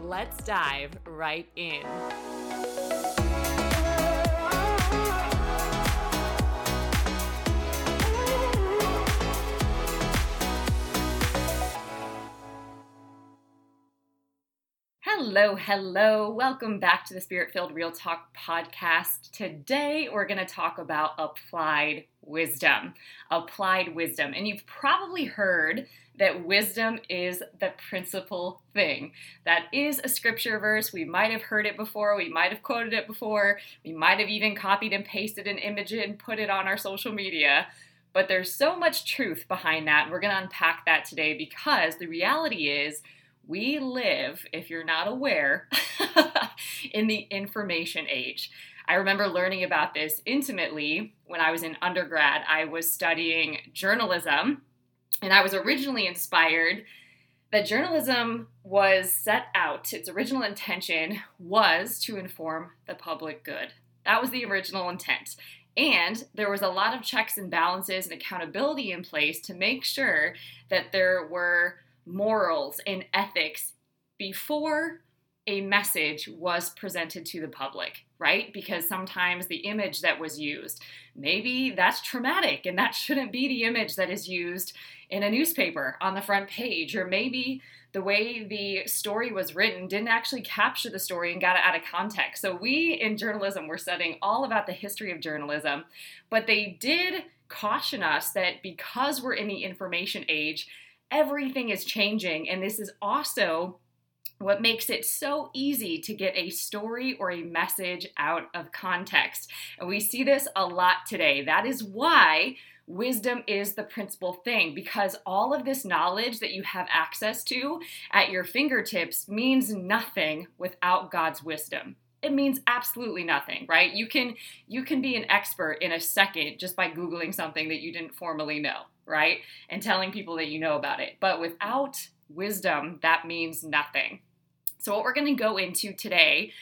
let's dive right in. Hello, hello. Welcome back to the Spirit Filled Real Talk podcast. Today, we're going to talk about applied wisdom. Applied wisdom. And you've probably heard that wisdom is the principal thing. That is a scripture verse. We might have heard it before. We might have quoted it before. We might have even copied and pasted an image and put it on our social media. But there's so much truth behind that. We're going to unpack that today because the reality is we live, if you're not aware, in the information age. I remember learning about this intimately when I was in undergrad. I was studying journalism, and I was originally inspired that journalism was set out, its original intention was to inform the public good. That was the original intent. And there was a lot of checks and balances and accountability in place to make sure that there were morals and ethics before a message was presented to the public, right? Because sometimes the image that was used, maybe that's traumatic and that shouldn't be the image that is used in a newspaper on the front page, or maybe the way the story was written didn't actually capture the story and got it out of context. So, we in journalism were studying all about the history of journalism, but they did caution us that because we're in the information age, everything is changing. And this is also what makes it so easy to get a story or a message out of context. And we see this a lot today. That is why wisdom is the principal thing because all of this knowledge that you have access to at your fingertips means nothing without God's wisdom it means absolutely nothing right you can you can be an expert in a second just by googling something that you didn't formally know right? And telling people that you know about it. But without wisdom, that means nothing. So, what we're going to go into today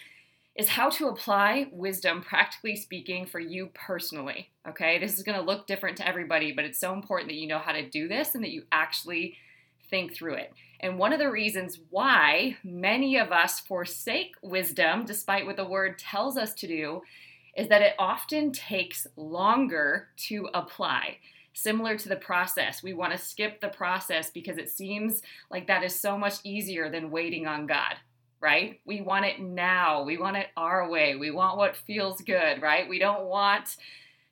is how to apply wisdom, practically speaking, for you personally. Okay, this is going to look different to everybody, but it's so important that you know how to do this and that you actually think through it. And one of the reasons why many of us forsake wisdom, despite what the word tells us to do, is that it often takes longer to apply similar to the process. We want to skip the process because it seems like that is so much easier than waiting on God, right? We want it now. We want it our way. We want what feels good, right? We don't want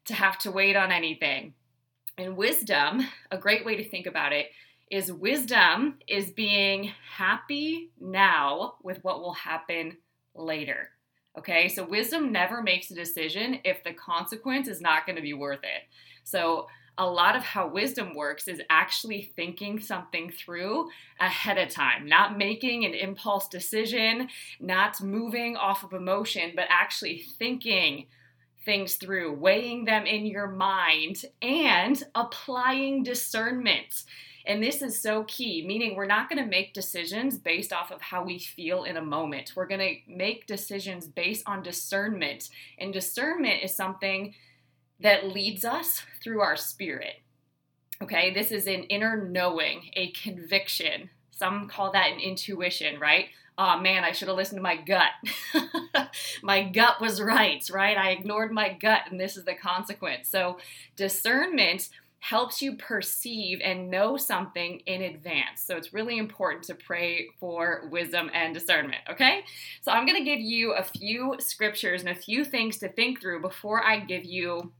to have to wait on anything. And wisdom, a great way to think about it, is wisdom is being happy now with what will happen later. Okay, so wisdom never makes a decision if the consequence is not going to be worth it. So a lot of how wisdom works is actually thinking something through ahead of time, not making an impulse decision, not moving off of emotion, but actually thinking things through, weighing them in your mind, and applying discernment. And this is so key, meaning we're not going to make decisions based off of how we feel in a moment. We're going to make decisions based on discernment. And discernment is something that leads us through our spirit. Okay, this is an inner knowing, a conviction. Some call that an intuition, right? Oh man, I should have listened to my gut. my gut was right, right? I ignored my gut, and this is the consequence. So, discernment helps you perceive and know something in advance. So it's really important to pray for wisdom and discernment, okay? So I'm going to give you a few scriptures and a few things to think through before I give you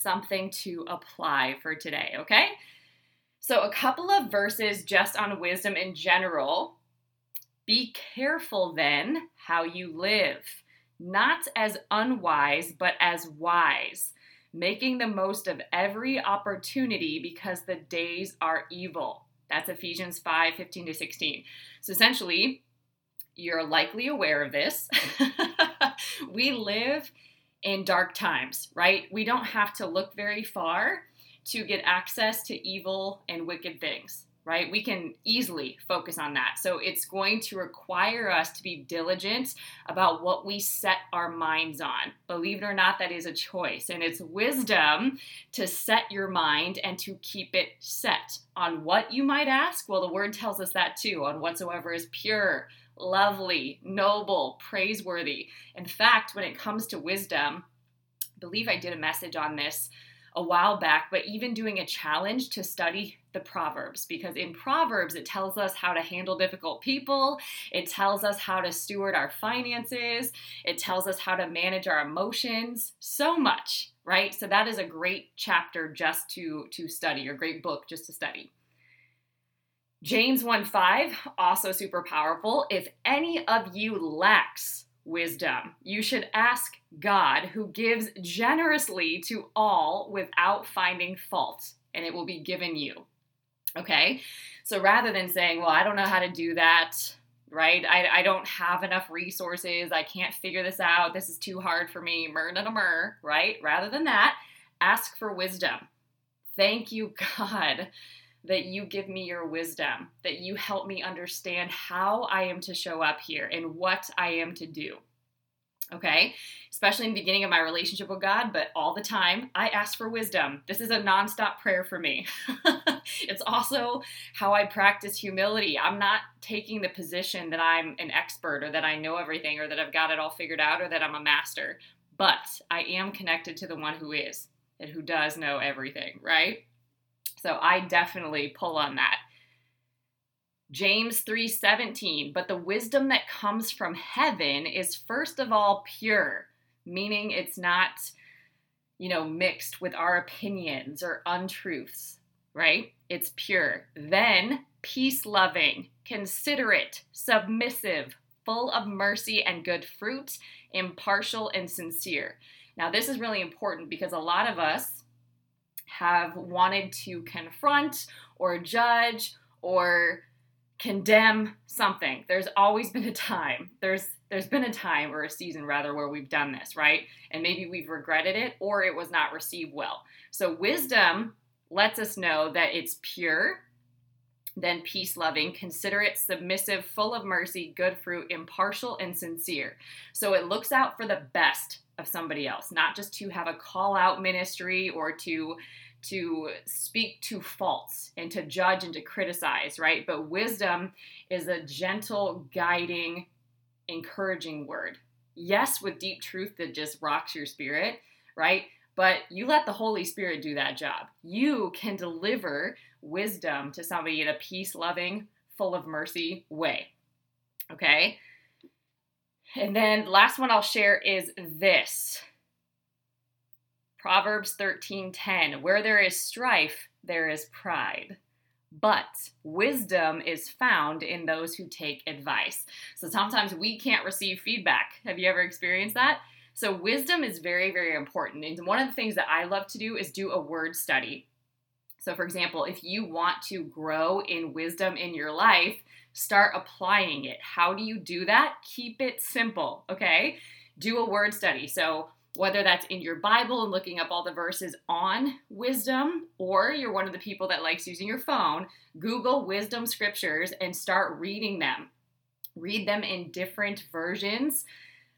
something to apply for today, okay? So, a couple of verses just on wisdom in general. Be careful then how you live, not as unwise, but as wise, making the most of every opportunity because the days are evil. That's Ephesians 5 15 to 16. So, essentially, you're likely aware of this. we live in dark times, right? We don't have to look very far to get access to evil and wicked things right? We can easily focus on that. So it's going to require us to be diligent about what we set our minds on. Believe it or not, that is a choice. And it's wisdom to set your mind and to keep it set. On what you might ask? Well, the word tells us that too on whatsoever is pure, lovely, noble, praiseworthy. In fact, when it comes to wisdom, I believe I did a message on this a while back, but even doing a challenge to study the Proverbs because in Proverbs it tells us how to handle difficult people, it tells us how to steward our finances, it tells us how to manage our emotions, so much, right? So that is a great chapter just to to study, or great book just to study. James 1 5, also super powerful. If any of you lacks wisdom. You should ask God, who gives generously to all without finding fault, and it will be given you. Okay? So rather than saying, well, I don't know how to do that, right? I, I don't have enough resources. I can't figure this out. This is too hard for me. Myrrh and a myrrh, right? Rather than that, ask for wisdom. Thank you, God, that you give me your wisdom, that you help me understand how I am to show up here and what I am to do. Okay, especially in the beginning of my relationship with God, but all the time I ask for wisdom. This is a nonstop prayer for me. it's also how I practice humility. I'm not taking the position that I'm an expert or that I know everything or that I've got it all figured out or that I'm a master, but I am connected to the one who is and who does know everything, right? So I definitely pull on that. James 3:17, but the wisdom that comes from heaven is first of all pure, meaning it's not you know mixed with our opinions or untruths, right? It's pure. Then peace-loving, considerate, submissive, full of mercy and good fruit, impartial and sincere. Now, this is really important because a lot of us have wanted to confront or judge or condemn something. There's always been a time. There's there's been a time or a season rather where we've done this, right? And maybe we've regretted it or it was not received well. So wisdom lets us know that it's pure, then peace loving, considerate, submissive, full of mercy, good fruit, impartial, and sincere. So it looks out for the best of somebody else, not just to have a call out ministry or to to speak to faults and to judge and to criticize, right? But wisdom is a gentle, guiding, encouraging word. Yes, with deep truth that just rocks your spirit, right? But you let the Holy Spirit do that job. You can deliver wisdom to somebody in a peace loving, full of mercy way. Okay? And then last one I'll share is this Proverbs 13:10, where there is strife, there is pride. But wisdom is found in those who take advice. So sometimes we can't receive feedback. Have you ever experienced that? So wisdom is very, very important. And one of the things that I love to do is do a word study. So, for example, if you want to grow in wisdom in your life, start applying it. How do you do that? Keep it simple, okay? Do a word study. So, whether that's in your Bible and looking up all the verses on wisdom, or you're one of the people that likes using your phone, Google wisdom scriptures and start reading them. Read them in different versions.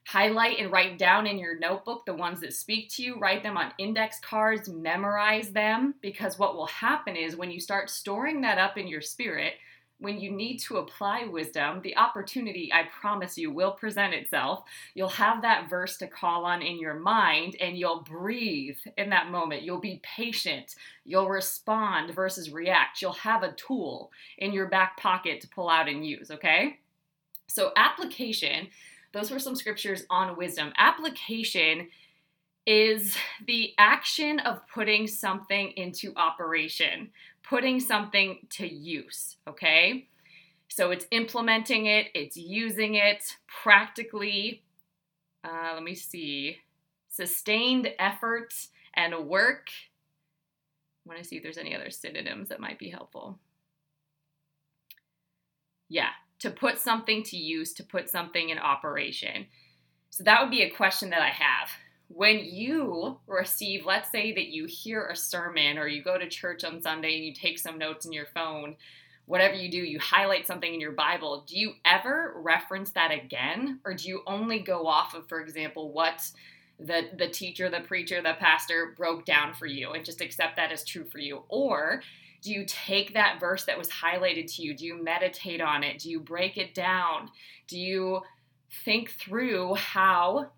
Highlight and write down in your notebook the ones that speak to you. Write them on index cards, memorize them, because what will happen is when you start storing that up in your spirit, when you need to apply wisdom, the opportunity, I promise you, will present itself. You'll have that verse to call on in your mind and you'll breathe in that moment. You'll be patient. You'll respond versus react. You'll have a tool in your back pocket to pull out and use, okay? So, application, those were some scriptures on wisdom. Application is the action of putting something into operation, putting something to use, okay? So it's implementing it, it's using it practically. Uh, let me see. Sustained effort and work. I want to see if there's any other synonyms that might be helpful. Yeah, to put something to use, to put something in operation. So that would be a question that I have. When you receive, let's say that you hear a sermon or you go to church on Sunday and you take some notes in your phone, whatever you do, you highlight something in your Bible, do you ever reference that again? Or do you only go off of, for example, what the, the teacher, the preacher, the pastor broke down for you and just accept that as true for you? Or do you take that verse that was highlighted to you? Do you meditate on it? Do you break it down? Do you think through how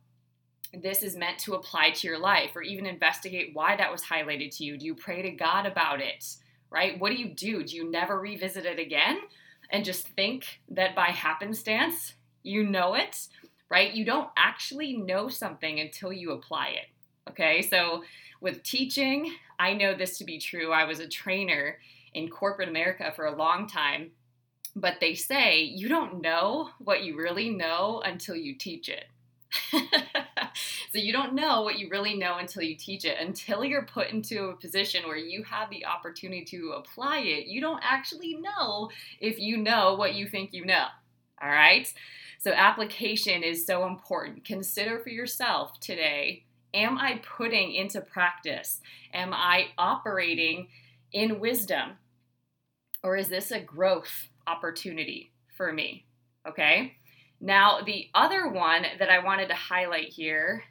this is meant to apply to your life or even investigate why that was highlighted to you? Do you pray to God about it? Right? What do you do? Do you never revisit it again and just think that by happenstance you know it? Right? You don't actually know something until you apply it. Okay? So with teaching, I know this to be true. I was a trainer in corporate America for a long time, but they say you don't know what you really know until you teach it. so you don't know what you really know until you teach it. Until you're put into a position where you have the opportunity to apply it, you don't actually know if you know what you think you know. All right? So application is so important. Consider for yourself today am I putting into practice? Am I operating in wisdom? Or is this a growth opportunity for me? Okay. Now, the other one that I wanted to highlight here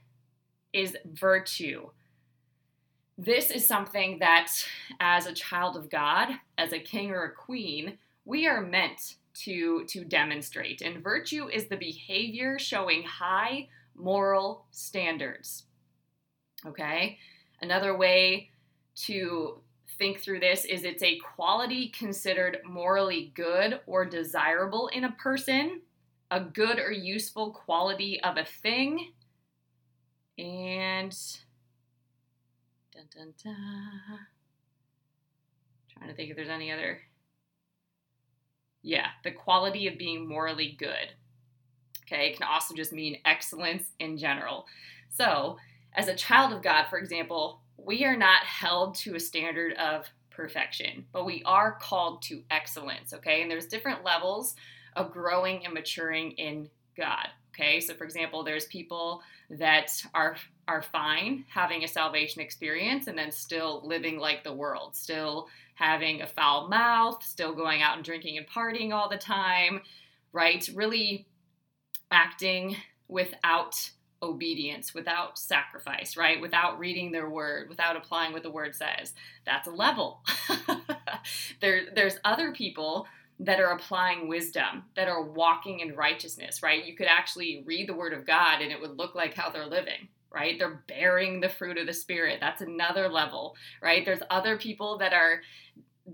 is virtue. This is something that, as a child of God, as a king or a queen, we are meant to, to demonstrate. And virtue is the behavior showing high moral standards. Okay. Another way to think through this is it's a quality considered morally good or desirable in a person, a good or useful quality of a thing, and dun, dun, dun. trying to think if there's any other. Yeah, the quality of being morally good. Okay, it can also just mean excellence in general. So, as a child of God, for example, we are not held to a standard of perfection, but we are called to excellence, okay? And there's different levels of growing and maturing in God. Okay, so for example, there's people that are are fine having a salvation experience and then still living like the world, still having a foul mouth, still going out and drinking and partying all the time, right? Really acting without obedience, without sacrifice, right? Without reading their word, without applying what the word says. That's a level. there, there's other people that are applying wisdom, that are walking in righteousness, right? You could actually read the word of God and it would look like how they're living, right? They're bearing the fruit of the Spirit. That's another level, right? There's other people that are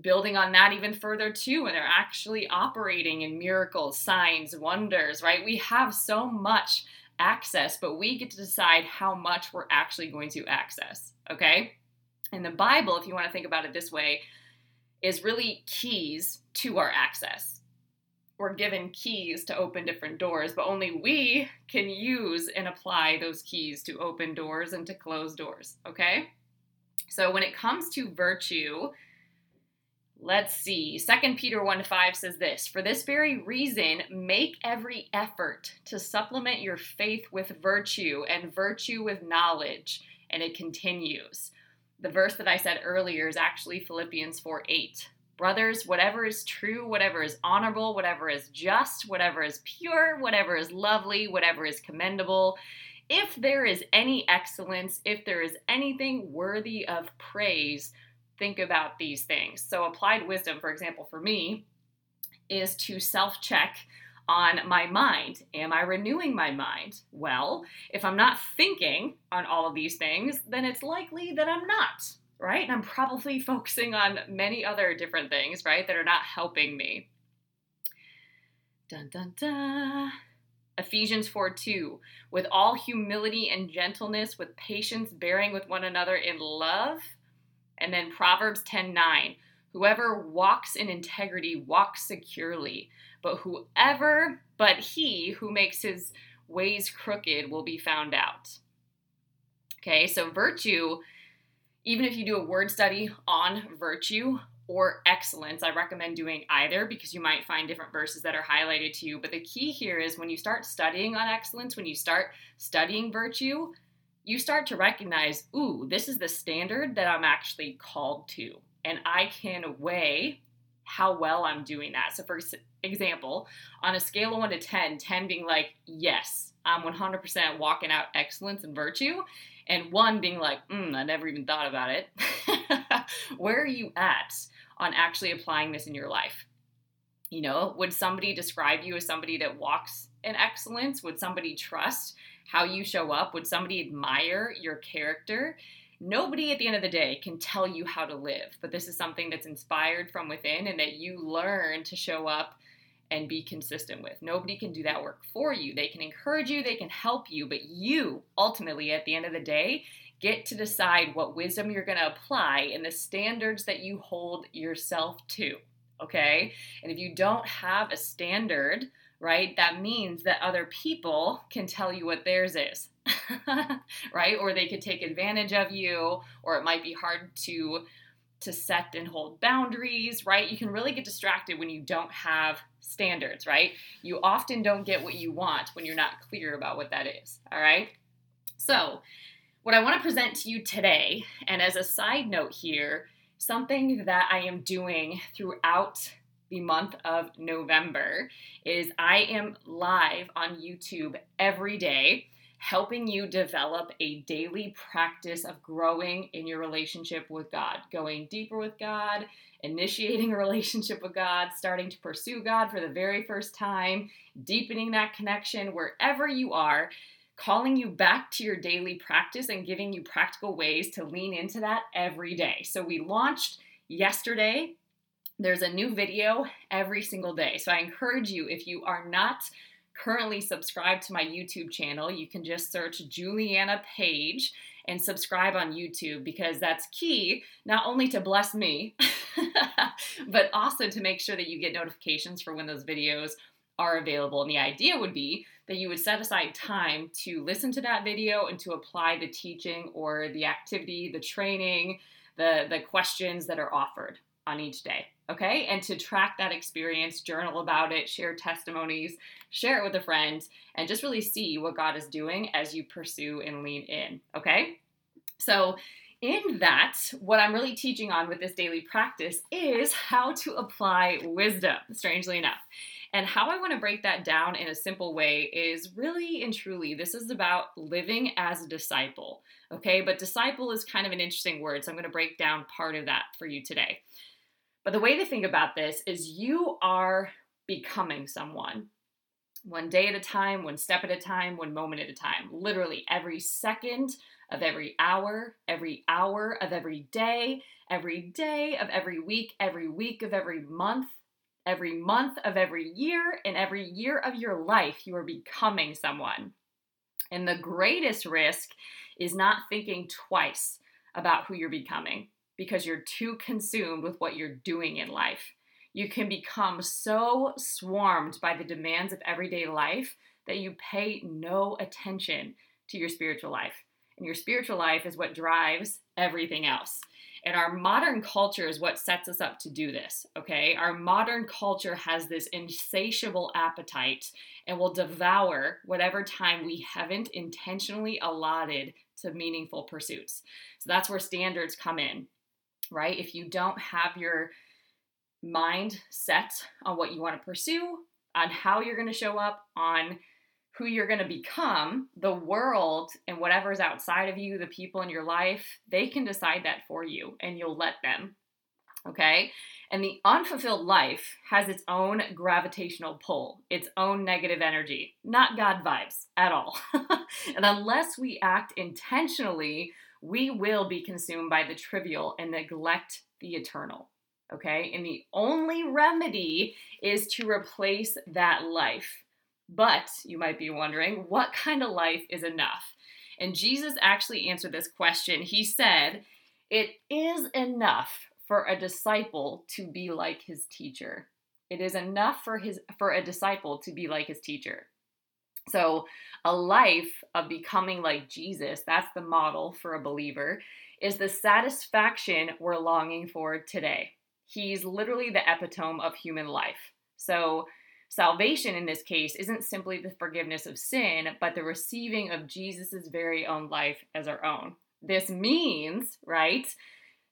building on that even further too and they're actually operating in miracles signs wonders right we have so much access, but we get to decide how much we're actually going to access. Okay? And the Bible, if you want to think about it this way, is really keys to our access. We're given keys to open different doors, but only we can use and apply those keys to open doors and to close doors. Okay? So when it comes to virtue, Let's see. 2 Peter 1 5 says this For this very reason, make every effort to supplement your faith with virtue, and virtue with knowledge. And it continues. The verse that I said earlier is actually Philippians 4 8. Brothers, whatever is true, whatever is honorable, whatever is just, whatever is pure, whatever is lovely, whatever is commendable, if there is any excellence, if there is anything worthy of praise, think about these things. So, applied wisdom, for example, for me, is to self check on my mind. Am I renewing my mind? Well, if I'm not thinking on all of these things, then it's likely that I'm not, right? And I'm probably focusing on many other different things, right, that are not helping me. Dun dun dun. Ephesians 4 2, with all humility and gentleness, with patience, bearing with one another in love and then Proverbs 10 9. Whoever walks in integrity walks securely, but whoever, but he who makes his ways crooked will be found out. Okay, so virtue, even if you do a word study on virtue, or excellence. I recommend doing either because you might find different verses that are highlighted to you. But the key here is when you start studying on excellence, when you start studying virtue, you start to recognize, ooh, this is the standard that I'm actually called to. And I can weigh how well I'm doing that. So, for example, on a scale of 1 to 10, 10 being like, yes, I'm 100% walking out excellence and virtue, and 1 being like, mm, I never even thought about it. Where are you at on actually applying this in your life? You know, would somebody describe you as somebody that walks in excellence? Would somebody trust how you show up? Would somebody admire your character? Nobody at the end of the day can tell you how to live, but this is something that's inspired from within and that you learn to show up and be consistent with. Nobody can do that work for you. They can encourage you, they can help you, but you ultimately, at the end of the day, get to decide what wisdom you're going to apply and the standards that you hold yourself to. Okay? And if you don't have a standard, right, that means that other people can tell you what theirs is. right? Or they could take advantage of you, or it might be hard to to set and hold boundaries, right? You can really get distracted when you don't have standards, right? You often don't get what you want when you're not clear about what that is, all right? So, what I want to present to you today, and as a side note here, something that I am doing throughout the month of November is I am live on YouTube every day helping you develop a daily practice of growing in your relationship with God, going deeper with God, initiating a relationship with God, starting to pursue God for the very first time, deepening that connection wherever you are, calling you back to your daily practice and giving you practical ways to lean into that every day. So we launched yesterday. There's a new video every single day. So I encourage you, if you are not currently subscribed to my YouTube channel, you can just search Juliana Page and subscribe on YouTube because that's key not only to bless me, but also to make sure that you get notifications for when those videos are available. And the idea would be that you would set aside time to listen to that video and to apply the teaching or the activity, the training, the, the questions that are offered on each day okay? And to track that experience, journal about it, share testimonies, share it with a friend, and just really see what God is doing as you pursue and lean in, okay? So, in that, what I'm really teaching on with this daily practice is how to apply wisdom, strangely enough. And how I want to break that down in a simple way is really and truly this is about living as a disciple. Okay, but disciple is kind of an interesting word, so I'm going to break down part of that for you today. But the way to think about this is you are becoming someone one day at a time, one step at a time, one moment at a time. Literally every second of every hour, every hour of every day, every day of every week, every week of every month, every month of every year, and every year of your life, you are becoming someone. And the greatest risk is not thinking twice about who you're becoming because you're too consumed with what you're doing in life. You can become so swarmed by the demands of everyday life that you pay no attention to your spiritual life. And your spiritual life is what drives everything else. And our modern culture is what sets us up to do this, okay? Our modern culture has this insatiable appetite and will devour whatever time we haven't intentionally allotted to meaningful pursuits. So that's where standards come in right? If you don't have your mind set on what you want to pursue, on how you're going to show up, on who you're going to become, the world and whatever's outside of you, the people in your life, they can decide that for you and you'll let them. Okay? And the unfulfilled life has its own gravitational pull, its own negative energy, not God vibes at all. and unless we act intentionally we will be consumed by the trivial and neglect the eternal. Okay? And the only remedy is to replace that life. But you might be wondering, what kind of life is enough? And Jesus actually answered this question. He said, It is enough for a disciple to be like his teacher. It is enough for his for a disciple to be like his teacher. So, a life of becoming like Jesus, that's the model for a believer, is the satisfaction we're longing for today. He's literally the epitome of human life. So, salvation in this case isn't simply the forgiveness of sin, but the receiving of Jesus' very own life as our own. This means, right,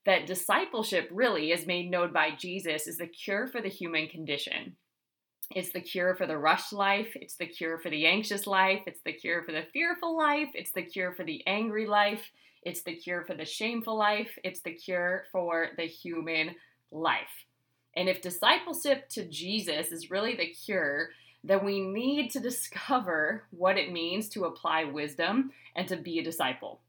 that discipleship really is made known by Jesus is the cure for the human condition. It's the cure for the rushed life. It's the cure for the anxious life. It's the cure for the fearful life. It's the cure for the angry life. It's the cure for the shameful life. It's the cure for the human life. And if discipleship to Jesus is really the cure, then we need to discover what it means to apply wisdom and to be a disciple.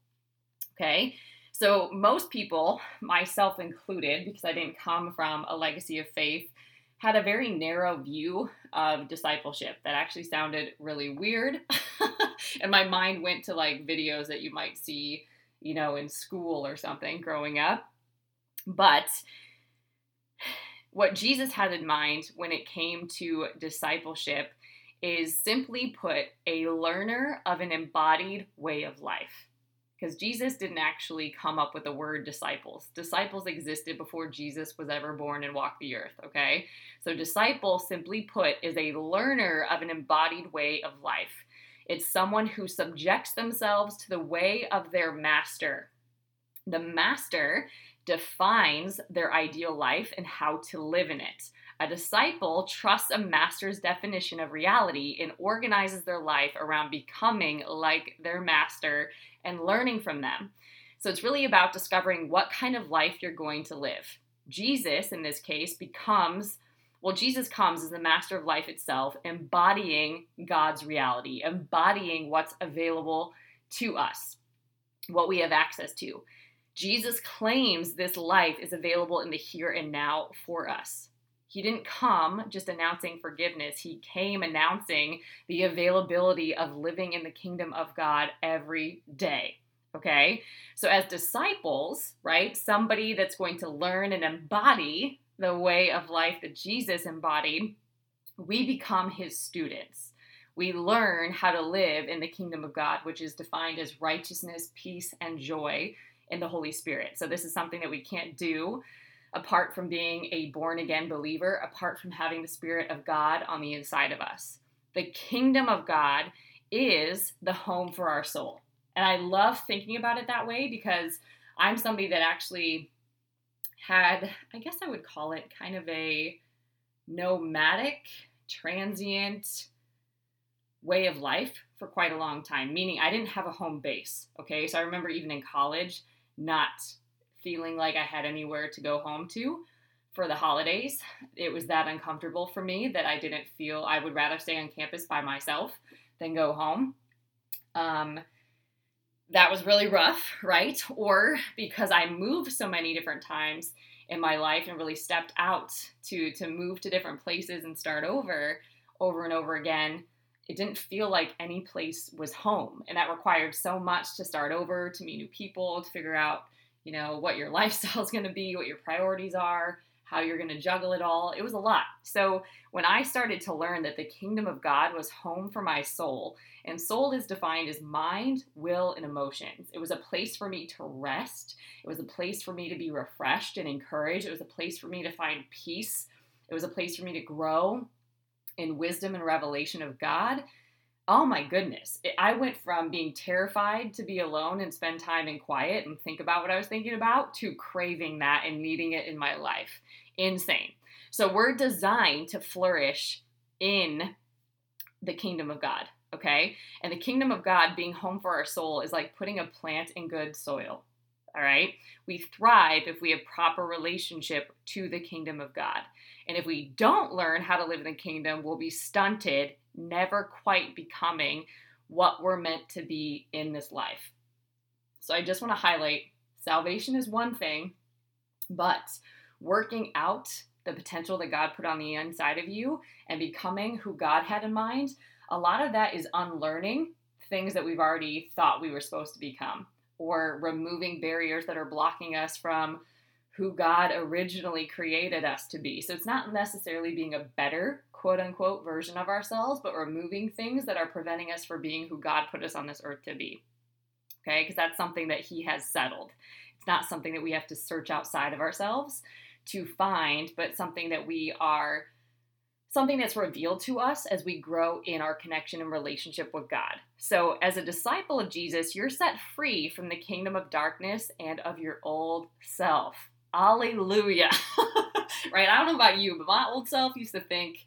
Okay? So, most people, myself included, because I didn't come from a legacy of faith, had a very narrow view of discipleship that actually sounded really weird. and my mind went to like videos that you might see, you know, in school or something growing up. But what Jesus had in mind when it came to discipleship is simply put a learner of an embodied way of life because Jesus didn't actually come up with the word disciples. Disciples existed before Jesus was ever born and walked the earth, okay? So, disciple, simply put, is a learner of an embodied way of life. It's someone who subjects themselves to the way of their master. The master defines their ideal life and how to live in it. A disciple trusts a master's definition of reality and organizes their life around becoming like their master and learning from them. So it's really about discovering what kind of life you're going to live. Jesus, in this case, becomes well, Jesus comes as the master of life itself, embodying God's reality, embodying what's available to us, what we have access to. Jesus claims this life is available in the here and now for us. He didn't come just announcing forgiveness. He came announcing the availability of living in the kingdom of God every day. Okay? So, as disciples, right, somebody that's going to learn and embody the way of life that Jesus embodied, we become his students. We learn how to live in the kingdom of God, which is defined as righteousness, peace, and joy in the Holy Spirit. So, this is something that we can't do apart from being a born again believer, apart from having the Spirit of God on the inside of us. The kingdom of God is the home for our soul. And I love thinking about it that way because I'm somebody that actually had, I guess I would call it kind of a nomadic, transient way of life for quite a long time, meaning I didn't have a home base. Okay, so I remember even in college not feeling like I had anywhere to go home to for the holidays. It was that uncomfortable for me that I didn't feel I would rather stay on campus by myself than go home. Um, that was really rough, right? Or because I moved so many different times in my life and really stepped out to to move to different places and start over over and over again it didn't feel like any place was home and that required so much to start over to meet new people to figure out you know, what your lifestyle is going to be, what your priorities are, how you're going to juggle it all. It was a lot. So when I started to learn that the kingdom of God was home for my soul, and soul is defined as mind, will, and emotions, it was a place for me to rest. It was a place for me to be refreshed and encouraged. It was a place for me to find peace. It was a place for me to grow in wisdom and revelation of God oh my goodness, I went from being terrified to be alone and spend time in quiet and think about what I was thinking about to craving that and needing it in my life. Insane. So we're designed to flourish in the kingdom of God, okay? And the kingdom of God being home for our soul is like putting a plant in good soil. All right? We thrive if we have proper relationship to the kingdom of God. And if we don't learn how to live in the kingdom, we'll be stunted never quite becoming what we're meant to be in this life. So I just want to highlight salvation is one thing, but working out the potential that God put on the inside of you and becoming who God had in mind, a lot of that is unlearning things that we've already thought we were supposed to become or removing barriers that are blocking us from who God originally created us to be. So it's not necessarily being a better quote unquote version of ourselves, but removing things that are preventing us from being who God put us on this earth to be. Okay, because that's something that He has settled. It's not something that we have to search outside of ourselves to find, but something that we are something that's revealed to us as we grow in our connection and relationship with God. So, as a disciple of Jesus, you're set free from the kingdom of darkness and of your old self. Alleluia. right? I don't know about you, but my old self used to think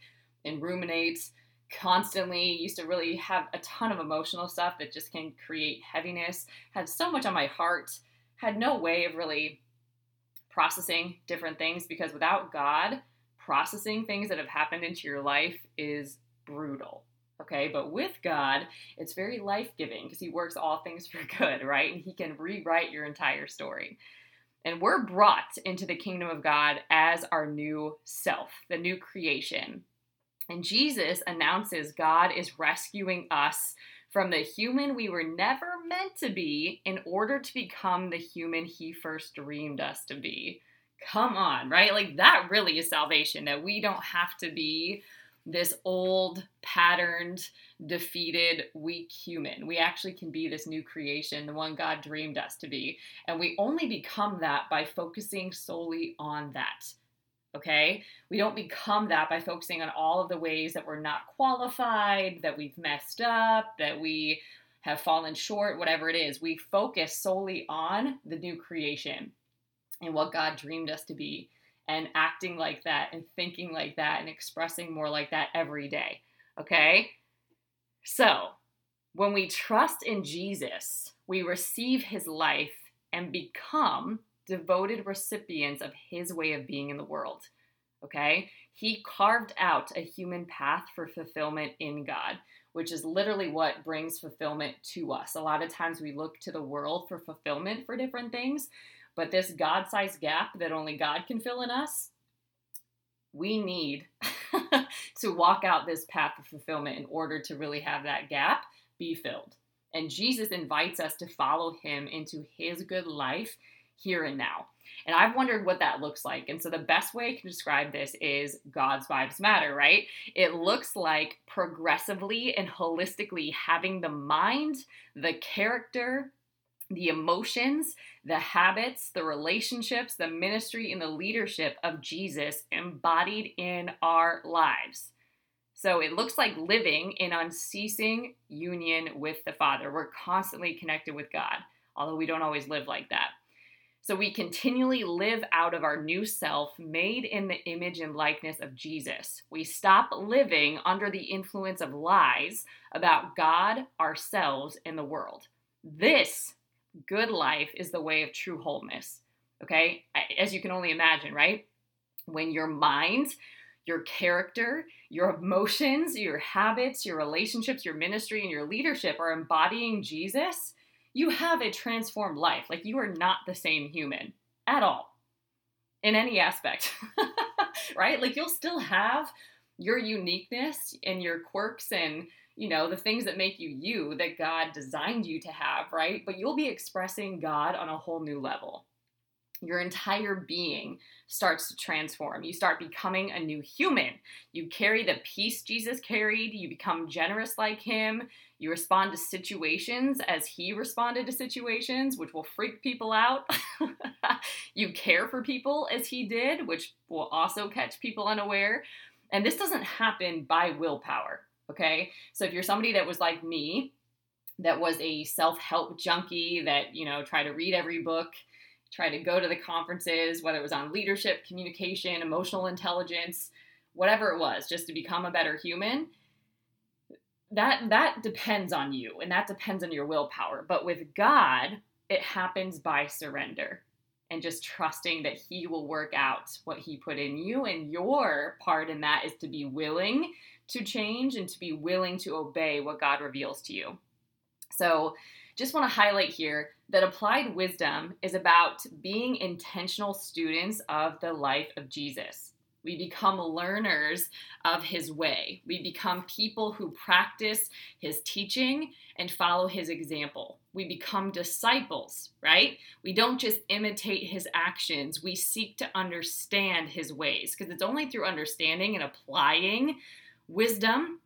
and ruminate constantly, used to really have a ton of emotional stuff that just can create heaviness, had so much on my heart, had no way of really processing different things because without God, processing things that have happened into your life is brutal. Okay, but with God, it's very life giving because He works all things for good, right? And He can rewrite your entire story. And we're brought into the kingdom of God as our new self, the new creation. And Jesus announces God is rescuing us from the human we were never meant to be in order to become the human he first dreamed us to be. Come on, right? Like that really is salvation that we don't have to be this old, patterned, defeated, weak human. We actually can be this new creation, the one God dreamed us to be. And we only become that by focusing solely on that. Okay? We don't become that by focusing on all of the ways that we're not qualified, that we've messed up, that we have fallen short, whatever it is. We focus solely on the new creation and what God dreamed us to be and acting like that and thinking like that and expressing more like that every day. Okay? So, when we trust in Jesus, we receive his life and become devoted recipients of his way of being in the world. Okay? He carved out a human path for fulfillment in God, which is literally what brings fulfillment to us. A lot of times we look to the world for fulfillment for different things, but this God sized gap that only God can fill in us, we need to walk out this path of fulfillment in order to really have that gap be filled. And Jesus invites us to follow him into his good life here and now. And I've wondered what that looks like. And so the best way I can describe this is God's vibes matter, right? It looks like progressively and holistically having the mind, the character, the emotions, the habits, the relationships, the ministry, and the leadership of Jesus embodied in our lives. So it looks like living in unceasing union with the Father. We're constantly connected with God, although we don't always live like that. So we continually live out of our new self made in the image and likeness of Jesus. We stop living under the influence of lies about God, ourselves, and the world. This good life is the way of true wholeness. Okay? As you can only imagine, right? When your mind, your character, your emotions, your habits, your relationships, your ministry, and your leadership are embodying Jesus, you have a transformed life. Like you are not the same human at all in any aspect, right? Like you'll still have your uniqueness and your quirks and you know, the things that make you you that God designed you to have, right? But you'll be expressing God on a whole new level. Your entire being starts to transform. You start becoming a new human. You carry the peace Jesus carried. You become generous like him. You respond to situations as he responded to situations, which will freak people out. you care for people as he did, which will also catch people unaware. And this doesn't happen by willpower. Okay. So if you're somebody that was like me, that was a self help junkie, that, you know, tried to read every book, try to go to the conferences, whether it was on leadership, communication, emotional intelligence, whatever it was, just to become a better human, that that depends on you and that depends on your willpower. But with God, it happens by surrender and just trusting that he will work out what he put in you and your part in that is to be willing to change and to be willing to obey what God reveals to you. So, just want to highlight here that applied wisdom is about being intentional students of the life of Jesus. We become learners of his way. We become people who practice his teaching and follow his example. We become disciples, right? We don't just imitate his actions, we seek to understand his ways because it's only through understanding and applying wisdom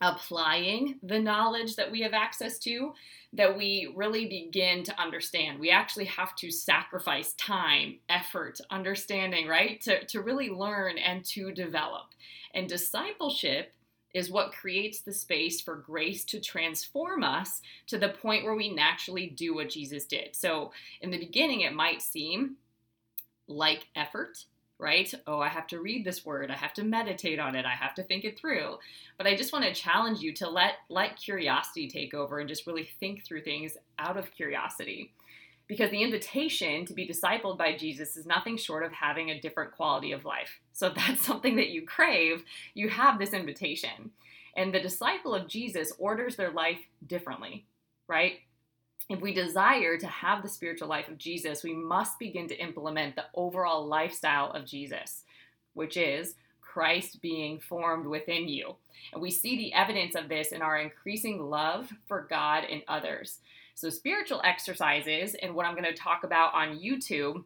applying the knowledge that we have access to that we really begin to understand. We actually have to sacrifice time, effort, understanding, right? To, to really learn and to develop. And discipleship is what creates the space for grace to transform us to the point where we naturally do what Jesus did. So, in the beginning, it might seem like effort right? Oh, I have to read this word. I have to meditate on it. I have to think it through. But I just want to challenge you to let let curiosity take over and just really think through things out of curiosity. Because the invitation to be discipled by Jesus is nothing short of having a different quality of life. So if that's something that you crave, you have this invitation. And the disciple of Jesus orders their life differently, right? If we desire to have the spiritual life of Jesus, we must begin to implement the overall lifestyle of Jesus, which is Christ being formed within you. And we see the evidence of this in our increasing love for God and others. So, spiritual exercises, and what I'm going to talk about on YouTube,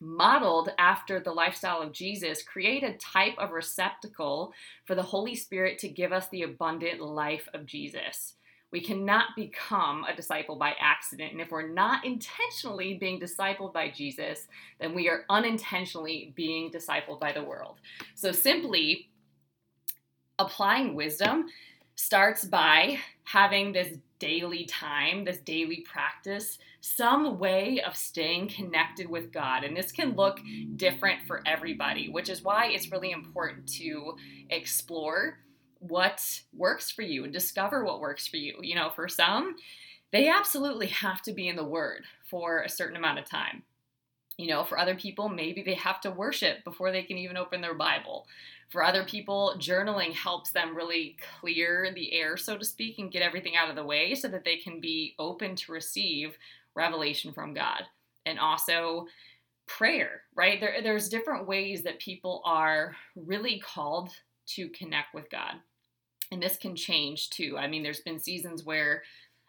modeled after the lifestyle of Jesus, create a type of receptacle for the Holy Spirit to give us the abundant life of Jesus. We cannot become a disciple by accident. And if we're not intentionally being discipled by Jesus, then we are unintentionally being discipled by the world. So simply applying wisdom starts by having this daily time, this daily practice, some way of staying connected with God. And this can look different for everybody, which is why it's really important to explore what works for you and discover what works for you. You know, for some, they absolutely have to be in the Word for a certain amount of time. You know, for other people, maybe they have to worship before they can even open their Bible. For other people, journaling helps them really clear the air, so to speak, and get everything out of the way so that they can be open to receive revelation from God. And also, prayer, right? There, there's different ways that people are really called to connect with God. And this can change too. I mean, there's been seasons where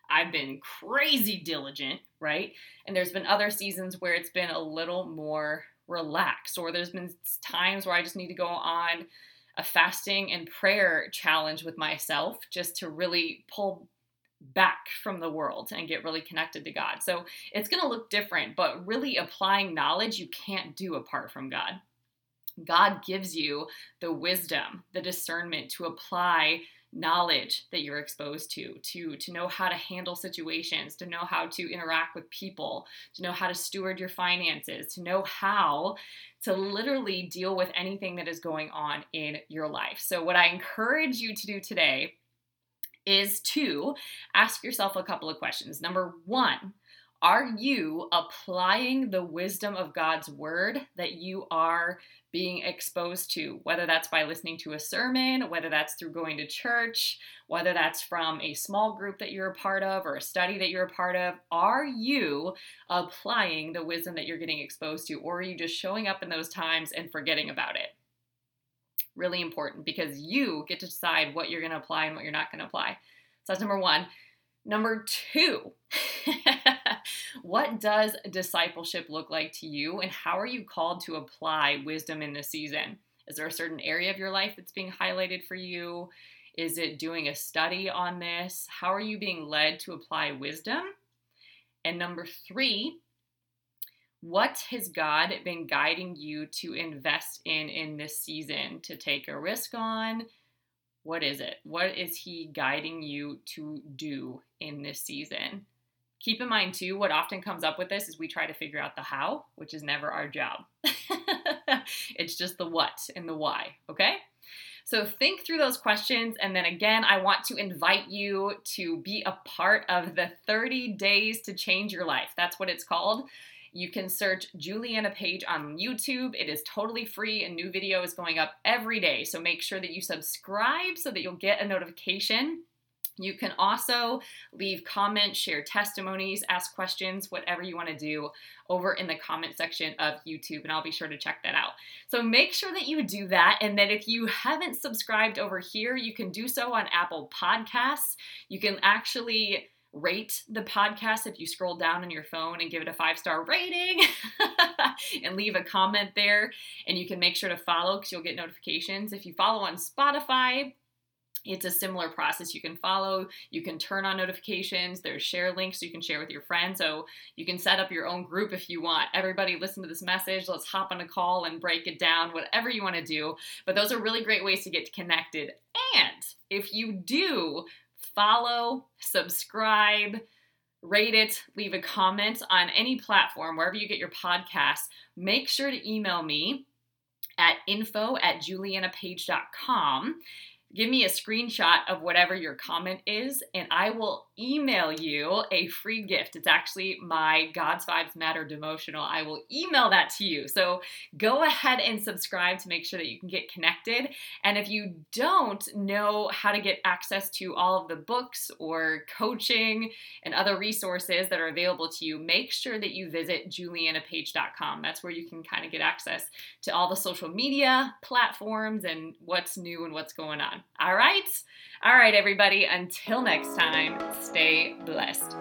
I've been crazy diligent, right? And there's been other seasons where it's been a little more relaxed, or there's been times where I just need to go on a fasting and prayer challenge with myself just to really pull back from the world and get really connected to God. So it's going to look different, but really applying knowledge you can't do apart from God. God gives you the wisdom, the discernment to apply knowledge that you're exposed to to to know how to handle situations to know how to interact with people to know how to steward your finances to know how to literally deal with anything that is going on in your life. So what i encourage you to do today is to ask yourself a couple of questions. Number 1 are you applying the wisdom of God's word that you are being exposed to, whether that's by listening to a sermon, whether that's through going to church, whether that's from a small group that you're a part of or a study that you're a part of? Are you applying the wisdom that you're getting exposed to, or are you just showing up in those times and forgetting about it? Really important because you get to decide what you're going to apply and what you're not going to apply. So that's number one. Number two, what does discipleship look like to you, and how are you called to apply wisdom in this season? Is there a certain area of your life that's being highlighted for you? Is it doing a study on this? How are you being led to apply wisdom? And number three, what has God been guiding you to invest in in this season to take a risk on, what is it? What is He guiding you to do in this season? Keep in mind, too, what often comes up with this is we try to figure out the how, which is never our job. it's just the what and the why, okay? So think through those questions. And then again, I want to invite you to be a part of the 30 days to change your life. That's what it's called. You can search Juliana Page on YouTube. It is totally free. A new video is going up every day. So make sure that you subscribe so that you'll get a notification. You can also leave comments, share testimonies, ask questions, whatever you want to do over in the comment section of YouTube, and I'll be sure to check that out. So make sure that you do that, and that if you haven't subscribed over here, you can do so on Apple Podcasts. You can actually rate the podcast if you scroll down on your phone and give it a five star rating and leave a comment there. And you can make sure to follow because you'll get notifications. If you follow on Spotify, it's a similar process you can follow. You can turn on notifications. There's share links you can share with your friends. So you can set up your own group if you want. Everybody, listen to this message. Let's hop on a call and break it down, whatever you want to do. But those are really great ways to get connected. And if you do follow, subscribe, rate it, leave a comment on any platform, wherever you get your podcasts, make sure to email me at info at julianapage.com give me a screenshot of whatever your comment is, and I will email you a free gift. It's actually my God's Vibes Matter devotional. I will email that to you. So go ahead and subscribe to make sure that you can get connected. And if you don't know how to get access to all of the books or coaching and other resources that are available to you, make sure that you visit julianapage.com. That's where you can kind of get access to all the social media platforms and what's new and what's going on. All right? All right, everybody. Until next time, stay blessed.